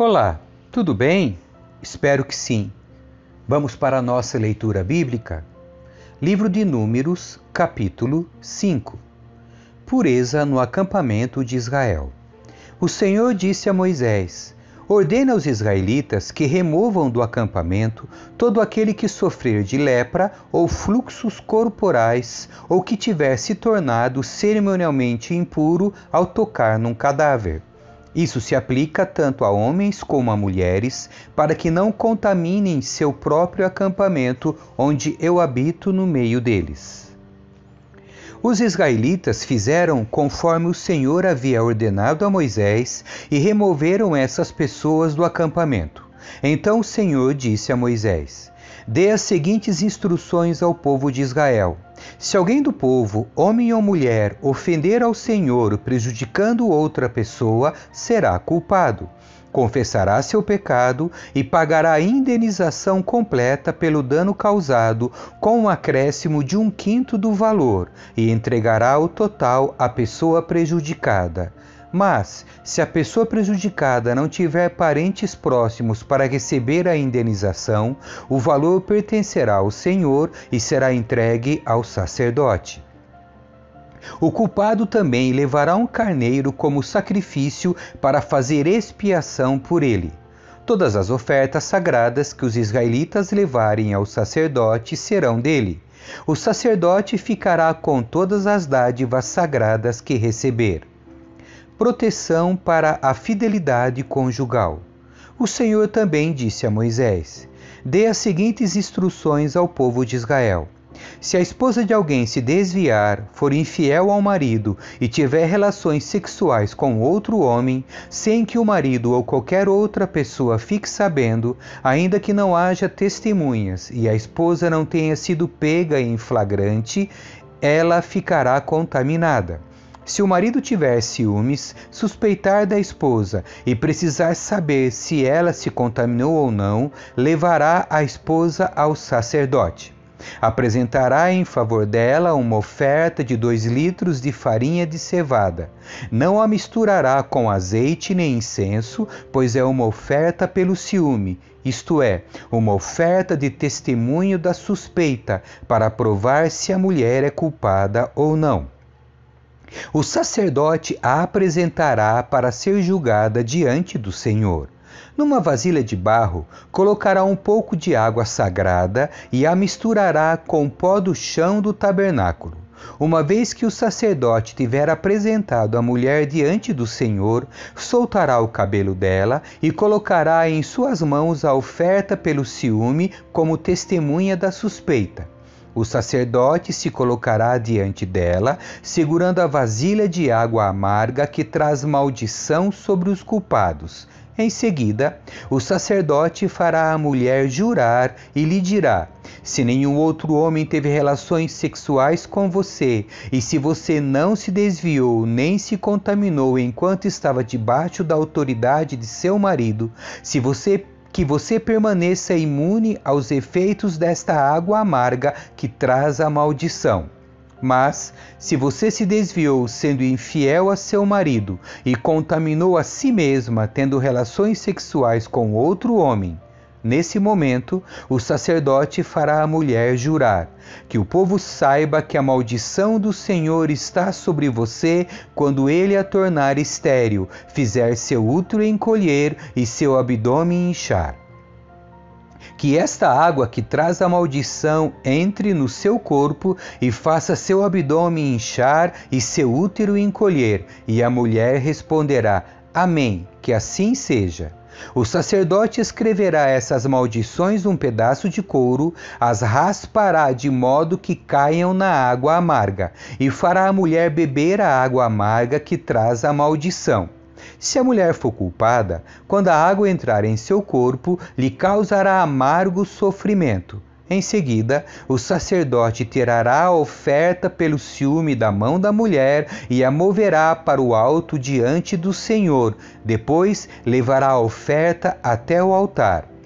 Olá, tudo bem? Espero que sim. Vamos para a nossa leitura bíblica? Livro de Números, capítulo 5 Pureza no acampamento de Israel. O Senhor disse a Moisés: Ordena aos israelitas que removam do acampamento todo aquele que sofrer de lepra ou fluxos corporais ou que tiver se tornado cerimonialmente impuro ao tocar num cadáver. Isso se aplica tanto a homens como a mulheres, para que não contaminem seu próprio acampamento, onde eu habito no meio deles. Os israelitas fizeram conforme o Senhor havia ordenado a Moisés e removeram essas pessoas do acampamento. Então o Senhor disse a Moisés: Dê as seguintes instruções ao povo de Israel. Se alguém do povo, homem ou mulher, ofender ao Senhor prejudicando outra pessoa, será culpado confessará seu pecado e pagará a indenização completa pelo dano causado, com um acréscimo de um quinto do valor, e entregará o total à pessoa prejudicada. Mas, se a pessoa prejudicada não tiver parentes próximos para receber a indenização, o valor pertencerá ao Senhor e será entregue ao sacerdote. O culpado também levará um carneiro como sacrifício para fazer expiação por ele. Todas as ofertas sagradas que os israelitas levarem ao sacerdote serão dele. O sacerdote ficará com todas as dádivas sagradas que receber. Proteção para a fidelidade conjugal. O Senhor também disse a Moisés: Dê as seguintes instruções ao povo de Israel se a esposa de alguém se desviar, for infiel ao marido e tiver relações sexuais com outro homem, sem que o marido ou qualquer outra pessoa fique sabendo, ainda que não haja testemunhas e a esposa não tenha sido pega em flagrante, ela ficará contaminada. Se o marido tiver ciúmes, suspeitar da esposa e precisar saber se ela se contaminou ou não, levará a esposa ao sacerdote. Apresentará em favor dela uma oferta de dois litros de farinha de cevada. Não a misturará com azeite nem incenso, pois é uma oferta pelo ciúme, isto é, uma oferta de testemunho da suspeita, para provar se a mulher é culpada ou não. O sacerdote a apresentará para ser julgada diante do Senhor. Numa vasilha de barro, colocará um pouco de água sagrada e a misturará com pó do chão do tabernáculo. Uma vez que o sacerdote tiver apresentado a mulher diante do Senhor, soltará o cabelo dela e colocará em suas mãos a oferta pelo ciúme como testemunha da suspeita. O sacerdote se colocará diante dela, segurando a vasilha de água amarga que traz maldição sobre os culpados. Em seguida, o sacerdote fará a mulher jurar e lhe dirá: Se nenhum outro homem teve relações sexuais com você, e se você não se desviou nem se contaminou enquanto estava debaixo da autoridade de seu marido, se você que você permaneça imune aos efeitos desta água amarga que traz a maldição. Mas, se você se desviou sendo infiel a seu marido e contaminou a si mesma tendo relações sexuais com outro homem, Nesse momento, o sacerdote fará a mulher jurar: que o povo saiba que a maldição do Senhor está sobre você quando ele a tornar estéril, fizer seu útero encolher e seu abdômen inchar que esta água que traz a maldição entre no seu corpo e faça seu abdômen inchar e seu útero encolher. E a mulher responderá: Amém, que assim seja. O sacerdote escreverá essas maldições num pedaço de couro, as raspará de modo que caiam na água amarga, e fará a mulher beber a água amarga que traz a maldição. Se a mulher for culpada, quando a água entrar em seu corpo, lhe causará amargo sofrimento. Em seguida, o sacerdote tirará a oferta pelo ciúme da mão da mulher e a moverá para o alto diante do Senhor. Depois, levará a oferta até o altar.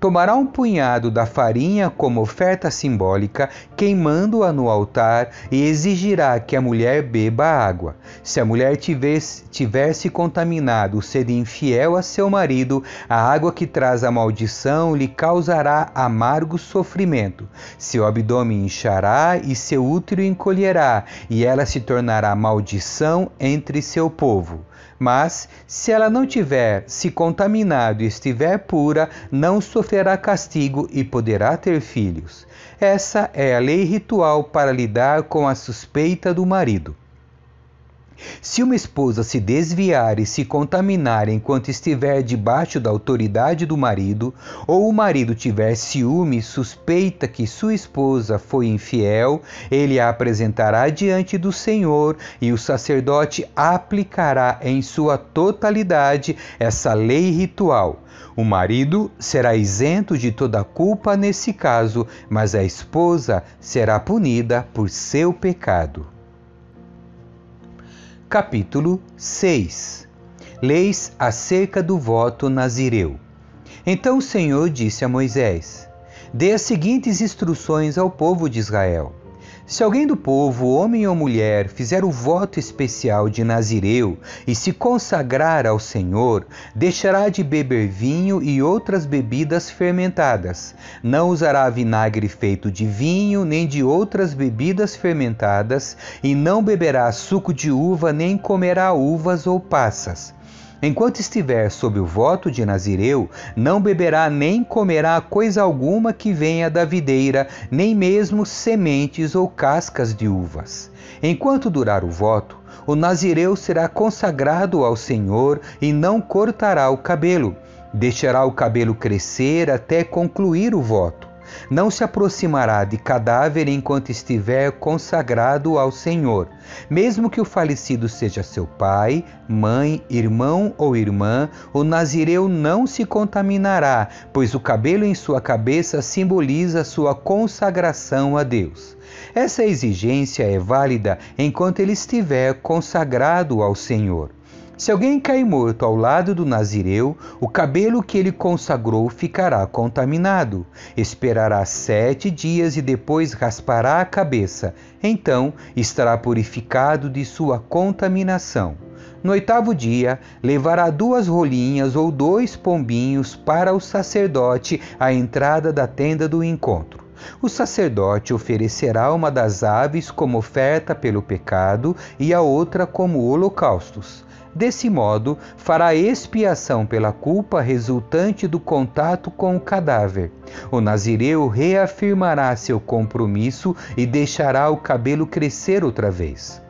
Tomará um punhado da farinha como oferta simbólica, queimando-a no altar, e exigirá que a mulher beba água. Se a mulher tivesse, tivesse contaminado, sendo infiel a seu marido, a água que traz a maldição lhe causará amargo sofrimento. Seu abdômen inchará e seu útero encolherá, e ela se tornará maldição entre seu povo. Mas, se ela não tiver se contaminado e estiver pura, não sofrerá castigo e poderá ter filhos. Essa é a lei ritual para lidar com a suspeita do marido. Se uma esposa se desviar e se contaminar enquanto estiver debaixo da autoridade do marido, ou o marido tiver ciúme suspeita que sua esposa foi infiel, ele a apresentará diante do Senhor e o sacerdote aplicará em sua totalidade essa lei ritual. O marido será isento de toda culpa nesse caso, mas a esposa será punida por seu pecado. Capítulo 6 Leis acerca do voto nazireu. Então o Senhor disse a Moisés: Dê as seguintes instruções ao povo de Israel. Se alguém do povo, homem ou mulher, fizer o voto especial de Nazireu e se consagrar ao Senhor, deixará de beber vinho e outras bebidas fermentadas. Não usará vinagre feito de vinho, nem de outras bebidas fermentadas, e não beberá suco de uva, nem comerá uvas ou passas. Enquanto estiver sob o voto de Nazireu, não beberá nem comerá coisa alguma que venha da videira, nem mesmo sementes ou cascas de uvas. Enquanto durar o voto, o Nazireu será consagrado ao Senhor e não cortará o cabelo. Deixará o cabelo crescer até concluir o voto não se aproximará de cadáver enquanto estiver consagrado ao Senhor, mesmo que o falecido seja seu pai, mãe, irmão ou irmã, o nazireu não se contaminará, pois o cabelo em sua cabeça simboliza sua consagração a Deus. Essa exigência é válida enquanto ele estiver consagrado ao Senhor. Se alguém cair morto ao lado do nazireu, o cabelo que ele consagrou ficará contaminado. Esperará sete dias e depois raspará a cabeça. Então estará purificado de sua contaminação. No oitavo dia, levará duas rolinhas ou dois pombinhos para o sacerdote à entrada da tenda do encontro. O sacerdote oferecerá uma das aves como oferta pelo pecado e a outra como holocaustos. Desse modo, fará expiação pela culpa resultante do contato com o cadáver. O nazireu reafirmará seu compromisso e deixará o cabelo crescer outra vez.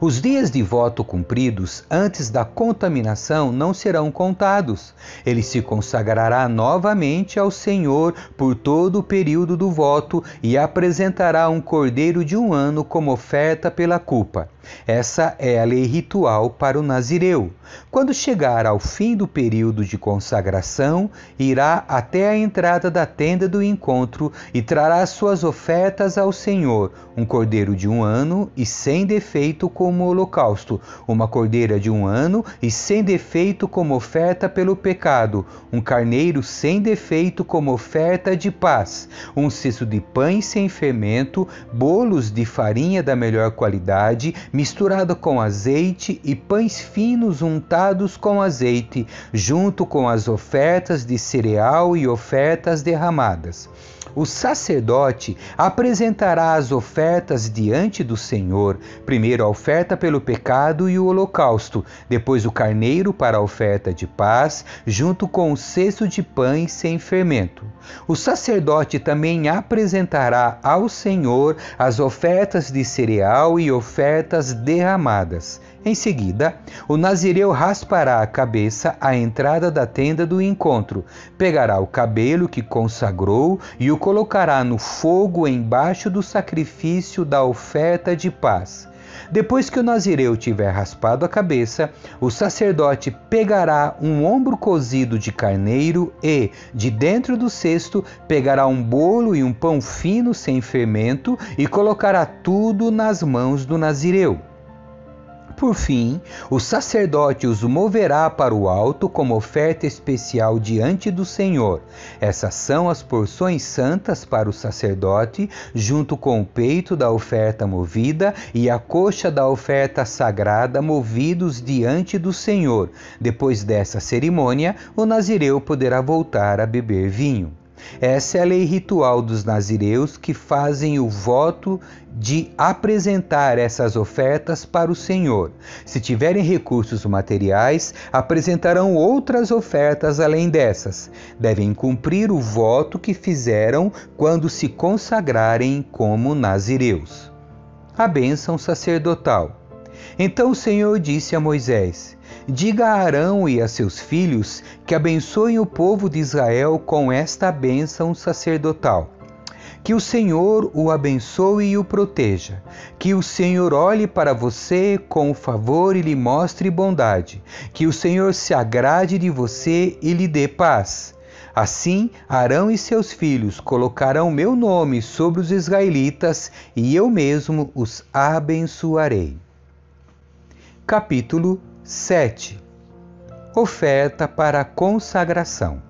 Os dias de voto cumpridos antes da contaminação não serão contados. Ele se consagrará novamente ao Senhor por todo o período do voto e apresentará um cordeiro de um ano como oferta pela culpa. Essa é a lei ritual para o nazireu. Quando chegar ao fim do período de consagração, irá até a entrada da tenda do encontro e trará suas ofertas ao Senhor: um cordeiro de um ano e sem defeito como holocausto, uma cordeira de um ano e sem defeito como oferta pelo pecado, um carneiro sem defeito como oferta de paz, um cesto de pães sem fermento, bolos de farinha da melhor qualidade, misturado com azeite e pães finos untados com azeite, junto com as ofertas de cereal e ofertas derramadas o sacerdote apresentará as ofertas diante do Senhor, primeiro a oferta pelo pecado e o holocausto, depois o carneiro para a oferta de paz, junto com o cesto de pães sem fermento. O sacerdote também apresentará ao Senhor as ofertas de cereal e ofertas derramadas. Em seguida, o nazireu raspará a cabeça à entrada da tenda do encontro, pegará o cabelo que consagrou e o colocará no fogo embaixo do sacrifício da oferta de paz. Depois que o nazireu tiver raspado a cabeça, o sacerdote pegará um ombro cozido de carneiro e, de dentro do cesto, pegará um bolo e um pão fino sem fermento e colocará tudo nas mãos do nazireu. Por fim, o sacerdote os moverá para o alto como oferta especial diante do Senhor. Essas são as porções santas para o sacerdote, junto com o peito da oferta movida e a coxa da oferta sagrada movidos diante do Senhor. Depois dessa cerimônia, o nazireu poderá voltar a beber vinho. Essa é a lei ritual dos nazireus que fazem o voto de apresentar essas ofertas para o Senhor. Se tiverem recursos materiais, apresentarão outras ofertas além dessas. Devem cumprir o voto que fizeram quando se consagrarem como nazireus. A bênção sacerdotal. Então o Senhor disse a Moisés: Diga a Arão e a seus filhos que abençoem o povo de Israel com esta bênção sacerdotal. Que o Senhor o abençoe e o proteja. Que o Senhor olhe para você com favor e lhe mostre bondade. Que o Senhor se agrade de você e lhe dê paz. Assim, Arão e seus filhos colocarão meu nome sobre os israelitas e eu mesmo os abençoarei. Capítulo 7 Oferta para consagração.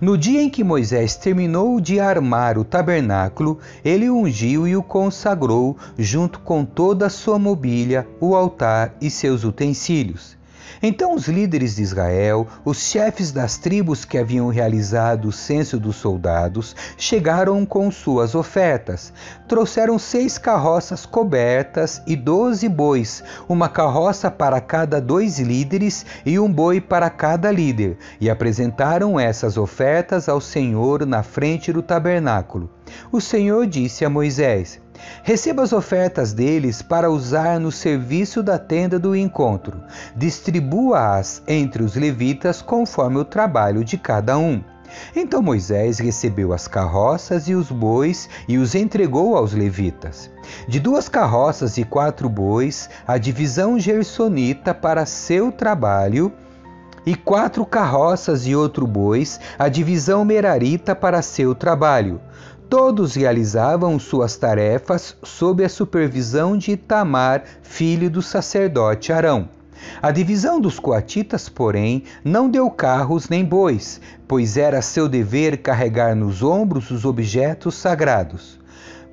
No dia em que Moisés terminou de armar o tabernáculo, ele ungiu e o consagrou, junto com toda a sua mobília, o altar e seus utensílios. Então os líderes de Israel, os chefes das tribos que haviam realizado o censo dos soldados, chegaram com suas ofertas. Trouxeram seis carroças cobertas e doze bois, uma carroça para cada dois líderes e um boi para cada líder, e apresentaram essas ofertas ao Senhor na frente do tabernáculo. O Senhor disse a Moisés: Receba as ofertas deles para usar no serviço da tenda do encontro. Distribua-as entre os levitas conforme o trabalho de cada um. Então Moisés recebeu as carroças e os bois e os entregou aos levitas. De duas carroças e quatro bois, a divisão gersonita para seu trabalho, e quatro carroças e outro bois, a divisão merarita para seu trabalho. Todos realizavam suas tarefas sob a supervisão de Itamar, filho do sacerdote Arão. A divisão dos coatitas, porém, não deu carros nem bois, pois era seu dever carregar nos ombros os objetos sagrados.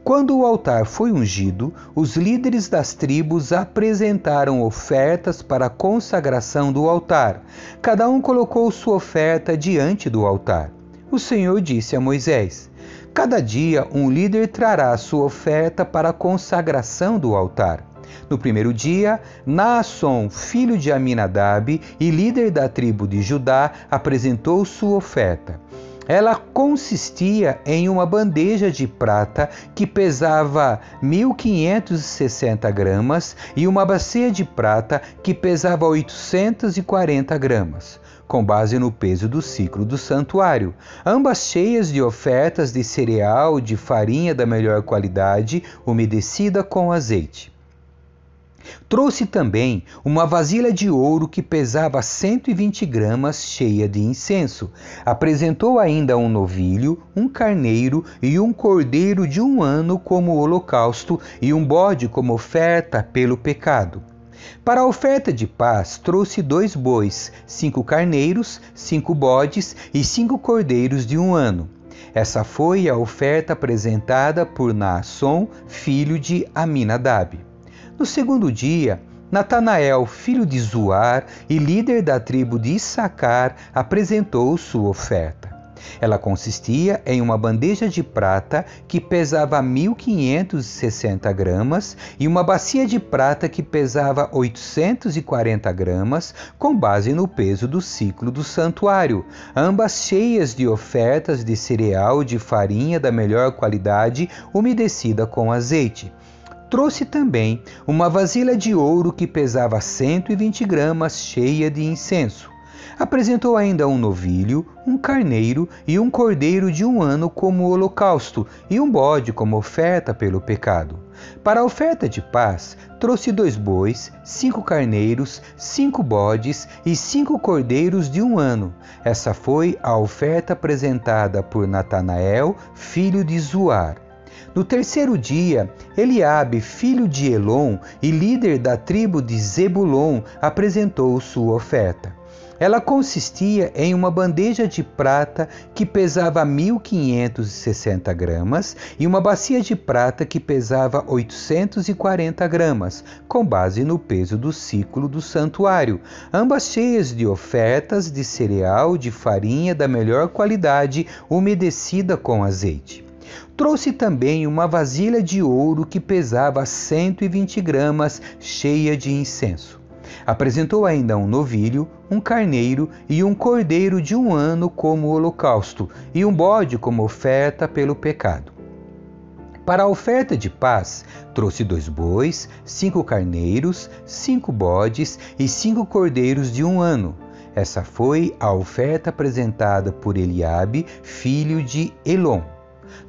Quando o altar foi ungido, os líderes das tribos apresentaram ofertas para a consagração do altar. Cada um colocou sua oferta diante do altar. O Senhor disse a Moisés: Cada dia um líder trará sua oferta para a consagração do altar. No primeiro dia, Naasson, filho de Aminadab e líder da tribo de Judá, apresentou sua oferta. Ela consistia em uma bandeja de prata que pesava 1.560 gramas e uma bacia de prata que pesava 840 gramas com base no peso do ciclo do santuário, ambas cheias de ofertas de cereal de farinha da melhor qualidade, umedecida com azeite. Trouxe também uma vasilha de ouro que pesava 120 gramas, cheia de incenso. Apresentou ainda um novilho, um carneiro e um cordeiro de um ano como holocausto e um bode como oferta pelo pecado. Para a oferta de paz, trouxe dois bois, cinco carneiros, cinco bodes e cinco cordeiros de um ano. Essa foi a oferta apresentada por Naasson, filho de Aminadab. No segundo dia, Natanael, filho de Zuar e líder da tribo de Issacar, apresentou sua oferta. Ela consistia em uma bandeja de prata que pesava 1.560 gramas e uma bacia de prata que pesava 840 gramas, com base no peso do ciclo do santuário, ambas cheias de ofertas de cereal de farinha da melhor qualidade, umedecida com azeite. Trouxe também uma vasilha de ouro que pesava 120 gramas, cheia de incenso. Apresentou ainda um novilho, um carneiro e um cordeiro de um ano como holocausto, e um bode como oferta pelo pecado. Para a oferta de paz, trouxe dois bois, cinco carneiros, cinco bodes e cinco cordeiros de um ano. Essa foi a oferta apresentada por Natanael, filho de Zuar. No terceiro dia, Eliabe, filho de Elon e líder da tribo de Zebulon, apresentou sua oferta. Ela consistia em uma bandeja de prata que pesava 1.560 gramas e uma bacia de prata que pesava 840 gramas, com base no peso do ciclo do santuário, ambas cheias de ofertas de cereal de farinha da melhor qualidade, umedecida com azeite. Trouxe também uma vasilha de ouro que pesava 120 gramas, cheia de incenso. Apresentou ainda um novilho, um carneiro e um cordeiro de um ano como holocausto, e um bode como oferta pelo pecado. Para a oferta de paz, trouxe dois bois, cinco carneiros, cinco bodes e cinco cordeiros de um ano. Essa foi a oferta apresentada por Eliabe, filho de Elon.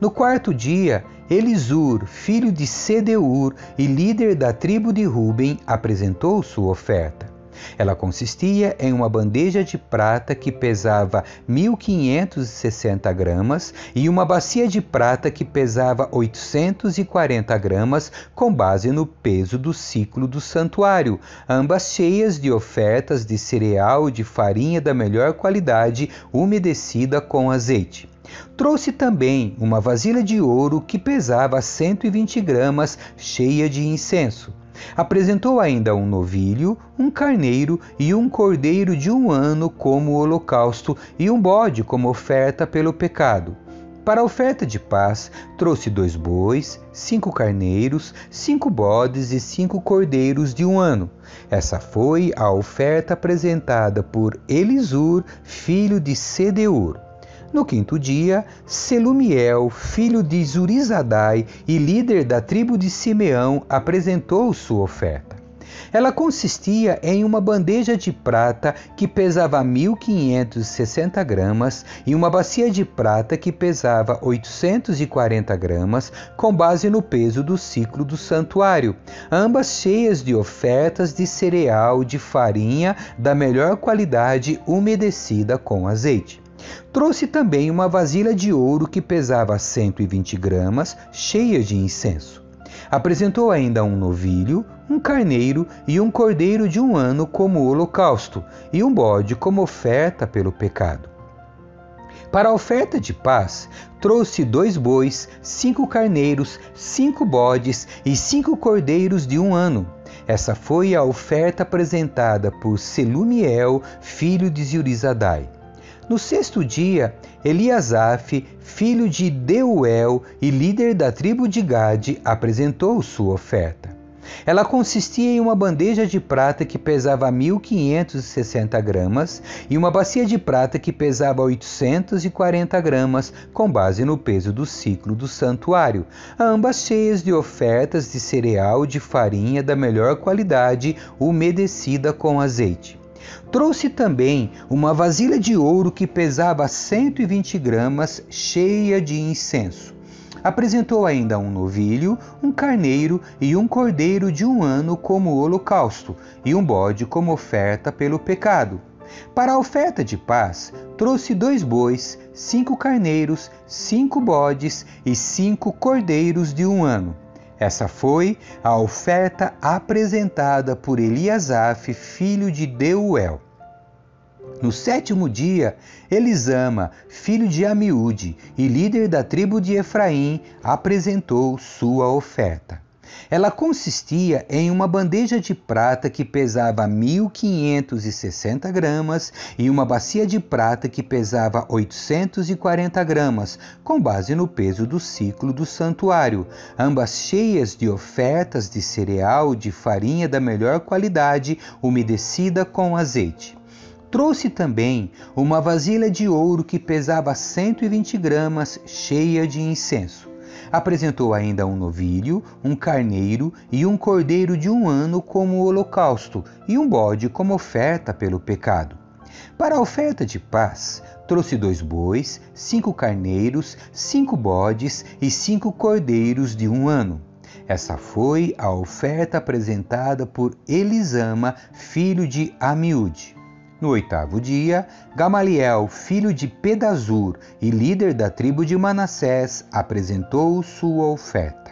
No quarto dia, Elisur, filho de Sedeur e líder da tribo de Ruben, apresentou sua oferta. Ela consistia em uma bandeja de prata que pesava 1.560 gramas e uma bacia de prata que pesava 840 gramas, com base no peso do ciclo do santuário, ambas cheias de ofertas de cereal de farinha da melhor qualidade, umedecida com azeite. Trouxe também uma vasilha de ouro que pesava 120 gramas, cheia de incenso. Apresentou ainda um novilho, um carneiro e um cordeiro de um ano como holocausto e um bode como oferta pelo pecado. Para a oferta de paz, trouxe dois bois, cinco carneiros, cinco bodes e cinco cordeiros de um ano. Essa foi a oferta apresentada por Elisur, filho de Sedeur. No quinto dia, Selumiel, filho de Zurizadai e líder da tribo de Simeão, apresentou sua oferta. Ela consistia em uma bandeja de prata que pesava 1.560 gramas e uma bacia de prata que pesava 840 gramas, com base no peso do ciclo do santuário, ambas cheias de ofertas de cereal de farinha da melhor qualidade umedecida com azeite. Trouxe também uma vasilha de ouro que pesava 120 gramas, cheia de incenso. Apresentou ainda um novilho, um carneiro e um cordeiro de um ano como holocausto, e um bode como oferta pelo pecado. Para a oferta de paz, trouxe dois bois, cinco carneiros, cinco bodes e cinco cordeiros de um ano. Essa foi a oferta apresentada por Selumiel, filho de Ziurizadai. No sexto dia, Eliasaf, filho de Deuel e líder da tribo de Gade, apresentou sua oferta. Ela consistia em uma bandeja de prata que pesava 1.560 gramas e uma bacia de prata que pesava 840 gramas, com base no peso do ciclo do santuário, ambas cheias de ofertas de cereal de farinha da melhor qualidade, umedecida com azeite. Trouxe também uma vasilha de ouro que pesava 120 gramas, cheia de incenso. Apresentou ainda um novilho, um carneiro e um cordeiro de um ano como holocausto, e um bode como oferta pelo pecado. Para a oferta de paz, trouxe dois bois, cinco carneiros, cinco bodes e cinco cordeiros de um ano essa foi a oferta apresentada por Eliasaf, filho de Deuel. No sétimo dia, Elisama, filho de Amiúde e líder da tribo de Efraim, apresentou sua oferta. Ela consistia em uma bandeja de prata que pesava 1.560 gramas e uma bacia de prata que pesava 840 gramas, com base no peso do ciclo do santuário, ambas cheias de ofertas de cereal de farinha da melhor qualidade, umedecida com azeite. Trouxe também uma vasilha de ouro que pesava 120 gramas, cheia de incenso. Apresentou ainda um novilho, um carneiro e um cordeiro de um ano como holocausto, e um bode como oferta pelo pecado. Para a oferta de paz, trouxe dois bois, cinco carneiros, cinco bodes e cinco cordeiros de um ano. Essa foi a oferta apresentada por Elisama, filho de Amiúde. No oitavo dia, Gamaliel, filho de Pedazur e líder da tribo de Manassés, apresentou sua oferta.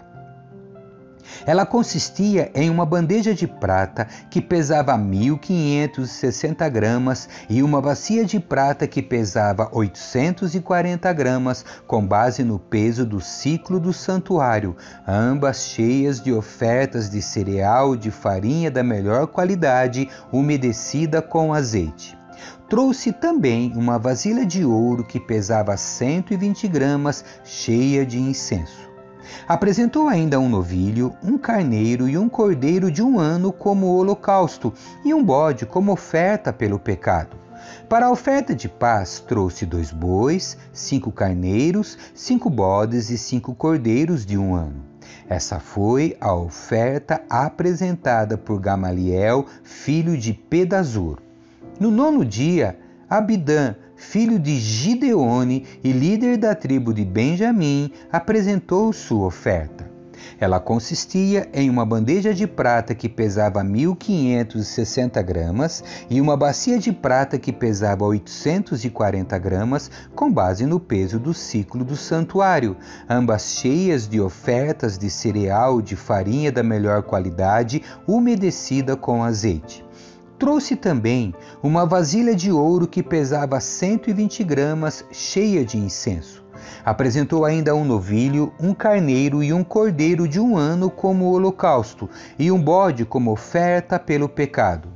Ela consistia em uma bandeja de prata que pesava 1.560 gramas e uma bacia de prata que pesava 840 gramas, com base no peso do ciclo do santuário, ambas cheias de ofertas de cereal de farinha da melhor qualidade, umedecida com azeite. Trouxe também uma vasilha de ouro que pesava 120 gramas, cheia de incenso. Apresentou ainda um novilho, um carneiro e um cordeiro de um ano como holocausto, e um bode como oferta pelo pecado. Para a oferta de paz, trouxe dois bois, cinco carneiros, cinco bodes e cinco cordeiros de um ano. Essa foi a oferta apresentada por Gamaliel, filho de Pedazur. No nono dia, Abidã, filho de Gideone e líder da tribo de Benjamim, apresentou sua oferta. Ela consistia em uma bandeja de prata que pesava 1.560 gramas e uma bacia de prata que pesava 840 gramas, com base no peso do ciclo do santuário, ambas cheias de ofertas de cereal de farinha da melhor qualidade, umedecida com azeite. Trouxe também uma vasilha de ouro que pesava 120 gramas, cheia de incenso. Apresentou ainda um novilho, um carneiro e um cordeiro de um ano como holocausto, e um bode como oferta pelo pecado.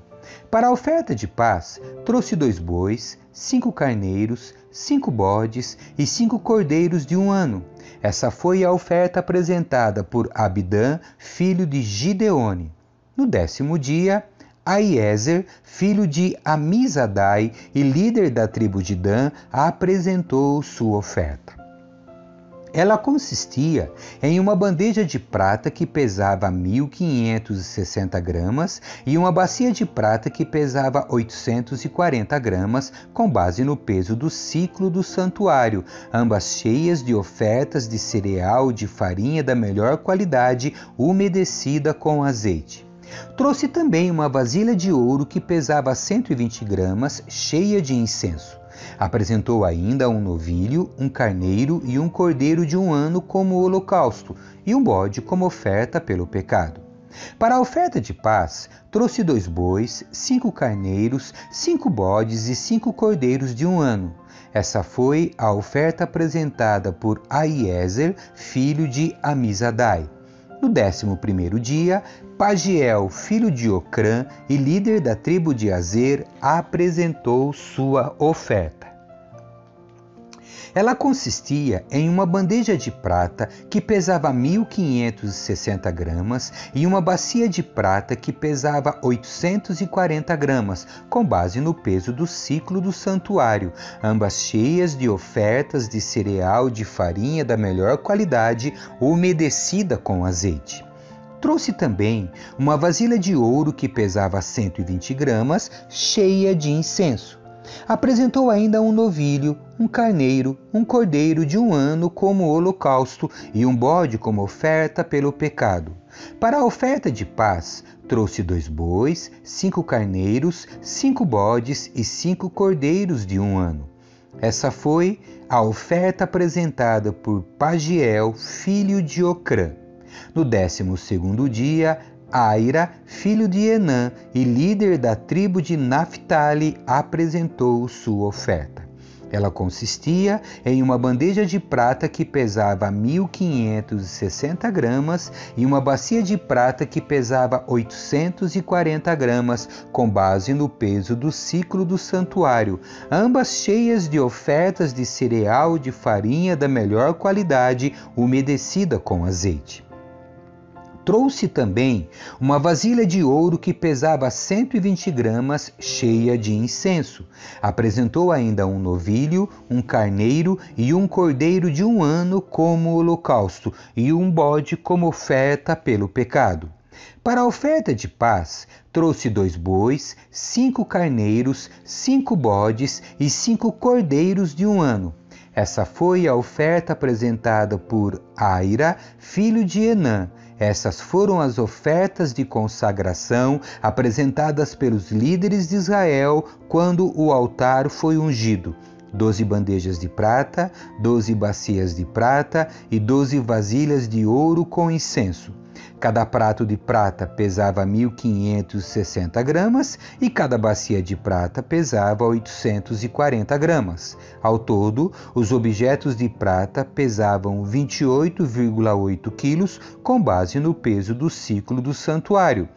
Para a oferta de paz, trouxe dois bois, cinco carneiros, cinco bodes e cinco cordeiros de um ano. Essa foi a oferta apresentada por Abidã, filho de Gideone. No décimo dia, Aiezer, filho de Amizadai e líder da tribo de Dan, apresentou sua oferta. Ela consistia em uma bandeja de prata que pesava 1.560 gramas e uma bacia de prata que pesava 840 gramas, com base no peso do ciclo do santuário, ambas cheias de ofertas de cereal de farinha da melhor qualidade, umedecida com azeite. Trouxe também uma vasilha de ouro que pesava 120 gramas, cheia de incenso. Apresentou ainda um novilho, um carneiro e um cordeiro de um ano como holocausto, e um bode como oferta pelo pecado. Para a oferta de paz, trouxe dois bois, cinco carneiros, cinco bodes e cinco cordeiros de um ano. Essa foi a oferta apresentada por Aiezer, filho de Amizadai. No décimo primeiro dia, Pagiel, filho de Ocrã e líder da tribo de Azer, apresentou sua oferta. Ela consistia em uma bandeja de prata que pesava 1.560 gramas e uma bacia de prata que pesava 840 gramas, com base no peso do ciclo do santuário, ambas cheias de ofertas de cereal de farinha da melhor qualidade, umedecida com azeite. Trouxe também uma vasilha de ouro que pesava 120 gramas, cheia de incenso. Apresentou ainda um novilho, um carneiro, um cordeiro de um ano como holocausto e um bode como oferta pelo pecado. Para a oferta de paz, trouxe dois bois, cinco carneiros, cinco bodes e cinco cordeiros de um ano. Essa foi a oferta apresentada por Pagiel, filho de Ocrã. No décimo segundo dia, Aira, filho de Enã e líder da tribo de Naphtali, apresentou sua oferta. Ela consistia em uma bandeja de prata que pesava 1.560 gramas e uma bacia de prata que pesava 840 gramas, com base no peso do ciclo do santuário, ambas cheias de ofertas de cereal de farinha da melhor qualidade, umedecida com azeite. Trouxe também uma vasilha de ouro que pesava 120 gramas, cheia de incenso. Apresentou ainda um novilho, um carneiro e um cordeiro de um ano como holocausto, e um bode como oferta pelo pecado. Para a oferta de paz, trouxe dois bois, cinco carneiros, cinco bodes e cinco cordeiros de um ano Essa foi a oferta apresentada por Aira, filho de Enã. Essas foram as ofertas de consagração apresentadas pelos líderes de Israel quando o altar foi ungido doze bandejas de prata, doze bacias de prata e doze vasilhas de ouro com incenso. Cada prato de prata pesava 1.560 gramas e cada bacia de prata pesava 840 gramas. Ao todo, os objetos de prata pesavam 28,8 quilos, com base no peso do ciclo do santuário.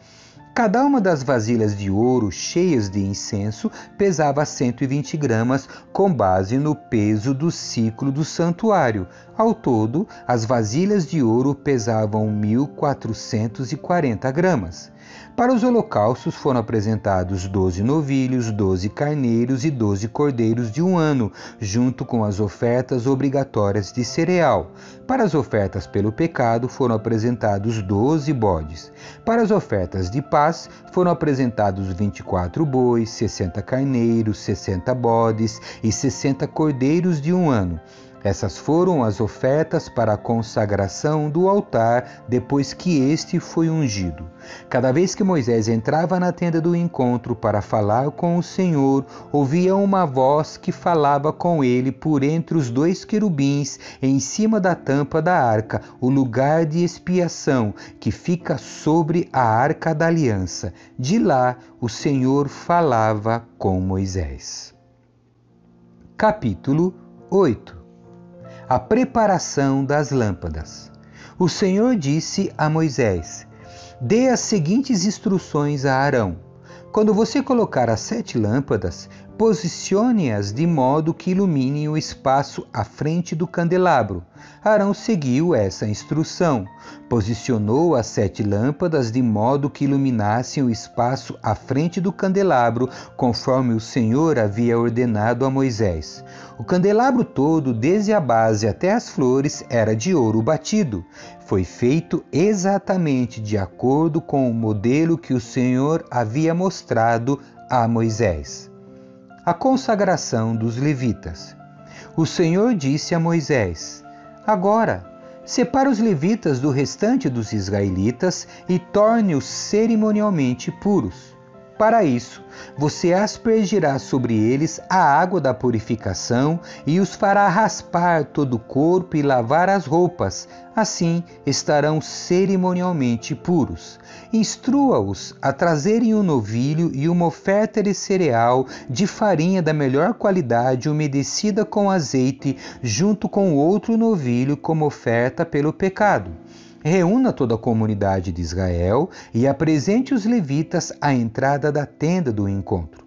Cada uma das vasilhas de ouro cheias de incenso pesava 120 gramas, com base no peso do ciclo do santuário. Ao todo, as vasilhas de ouro pesavam 1.440 gramas. Para os holocaustos foram apresentados doze novilhos, doze carneiros e doze cordeiros de um ano, junto com as ofertas obrigatórias de cereal. Para as ofertas pelo pecado foram apresentados doze bodes. Para as ofertas de paz foram apresentados vinte e quatro bois, sessenta carneiros, sessenta bodes e sessenta cordeiros de um ano. Essas foram as ofertas para a consagração do altar depois que este foi ungido. Cada vez que Moisés entrava na tenda do encontro para falar com o Senhor, ouvia uma voz que falava com ele por entre os dois querubins em cima da tampa da arca, o lugar de expiação que fica sobre a arca da aliança. De lá o Senhor falava com Moisés. Capítulo 8 a preparação das lâmpadas. O Senhor disse a Moisés: Dê as seguintes instruções a Arão. Quando você colocar as sete lâmpadas, posicione-as de modo que iluminem o espaço à frente do candelabro. Arão seguiu essa instrução. Posicionou as sete lâmpadas de modo que iluminassem o espaço à frente do candelabro, conforme o Senhor havia ordenado a Moisés. O candelabro todo, desde a base até as flores, era de ouro batido. Foi feito exatamente de acordo com o modelo que o Senhor havia mostrado a Moisés. A consagração dos levitas. O Senhor disse a Moisés: Agora, separa os levitas do restante dos israelitas e torne-os cerimonialmente puros. Para isso, você aspergirá sobre eles a água da purificação e os fará raspar todo o corpo e lavar as roupas. Assim estarão cerimonialmente puros. Instrua-os a trazerem um novilho e uma oferta de cereal de farinha da melhor qualidade umedecida com azeite, junto com outro novilho como oferta pelo pecado reúna toda a comunidade de Israel e apresente os levitas à entrada da tenda do encontro.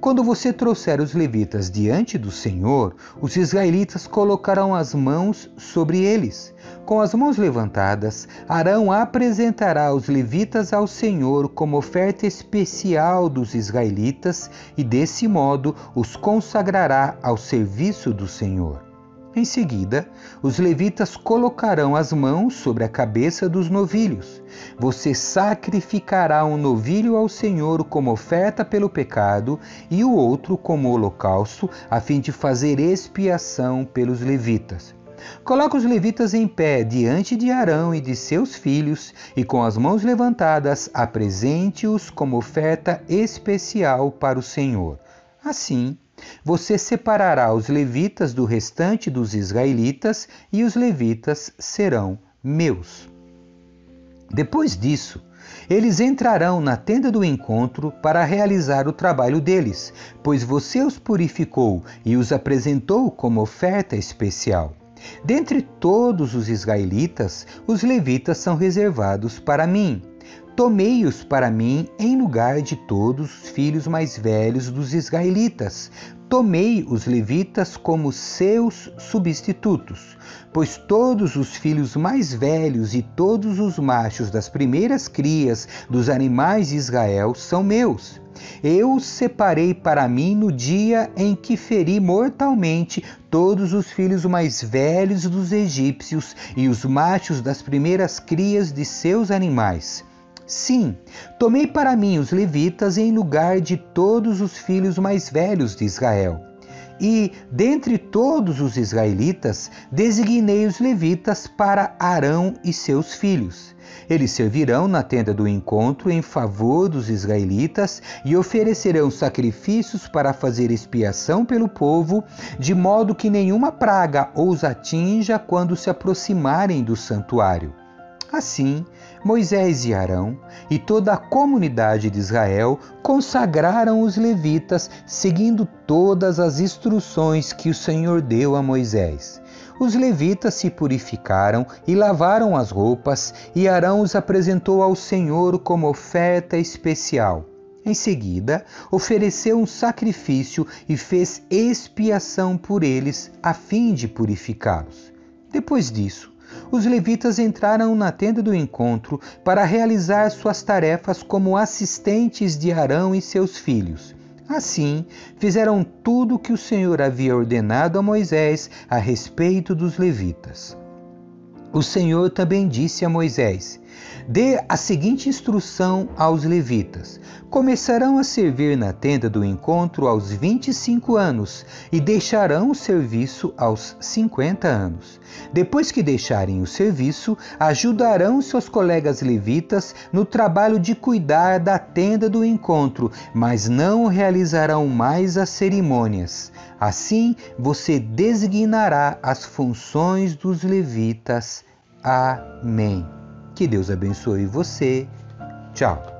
Quando você trouxer os levitas diante do Senhor, os israelitas colocarão as mãos sobre eles. Com as mãos levantadas, Arão apresentará os levitas ao Senhor como oferta especial dos israelitas e, desse modo, os consagrará ao serviço do Senhor. Em seguida, os levitas colocarão as mãos sobre a cabeça dos novilhos. Você sacrificará um novilho ao Senhor como oferta pelo pecado e o outro como holocausto, a fim de fazer expiação pelos levitas. Coloca os levitas em pé diante de Arão e de seus filhos, e com as mãos levantadas, apresente-os como oferta especial para o Senhor. Assim, você separará os levitas do restante dos israelitas, e os levitas serão meus. Depois disso, eles entrarão na tenda do encontro para realizar o trabalho deles, pois você os purificou e os apresentou como oferta especial. Dentre todos os israelitas, os levitas são reservados para mim. Tomei-os para mim em lugar de todos os filhos mais velhos dos israelitas. Tomei os levitas como seus substitutos, pois todos os filhos mais velhos e todos os machos das primeiras crias dos animais de Israel são meus. Eu os separei para mim no dia em que feri mortalmente todos os filhos mais velhos dos egípcios e os machos das primeiras crias de seus animais. Sim, tomei para mim os levitas em lugar de todos os filhos mais velhos de Israel. E, dentre todos os israelitas, designei os levitas para Arão e seus filhos. Eles servirão na tenda do encontro em favor dos israelitas e oferecerão sacrifícios para fazer expiação pelo povo, de modo que nenhuma praga os atinja quando se aproximarem do santuário. Assim, Moisés e Arão e toda a comunidade de Israel consagraram os levitas, seguindo todas as instruções que o Senhor deu a Moisés. Os levitas se purificaram e lavaram as roupas, e Arão os apresentou ao Senhor como oferta especial. Em seguida, ofereceu um sacrifício e fez expiação por eles, a fim de purificá-los. Depois disso, os levitas entraram na tenda do encontro para realizar suas tarefas como assistentes de Arão e seus filhos. Assim, fizeram tudo o que o Senhor havia ordenado a Moisés a respeito dos levitas. O Senhor também disse a Moisés: Dê a seguinte instrução aos levitas: Começarão a servir na tenda do encontro aos 25 anos e deixarão o serviço aos 50 anos. Depois que deixarem o serviço, ajudarão seus colegas levitas no trabalho de cuidar da tenda do encontro, mas não realizarão mais as cerimônias. Assim, você designará as funções dos levitas. Amém. Que Deus abençoe você. Tchau.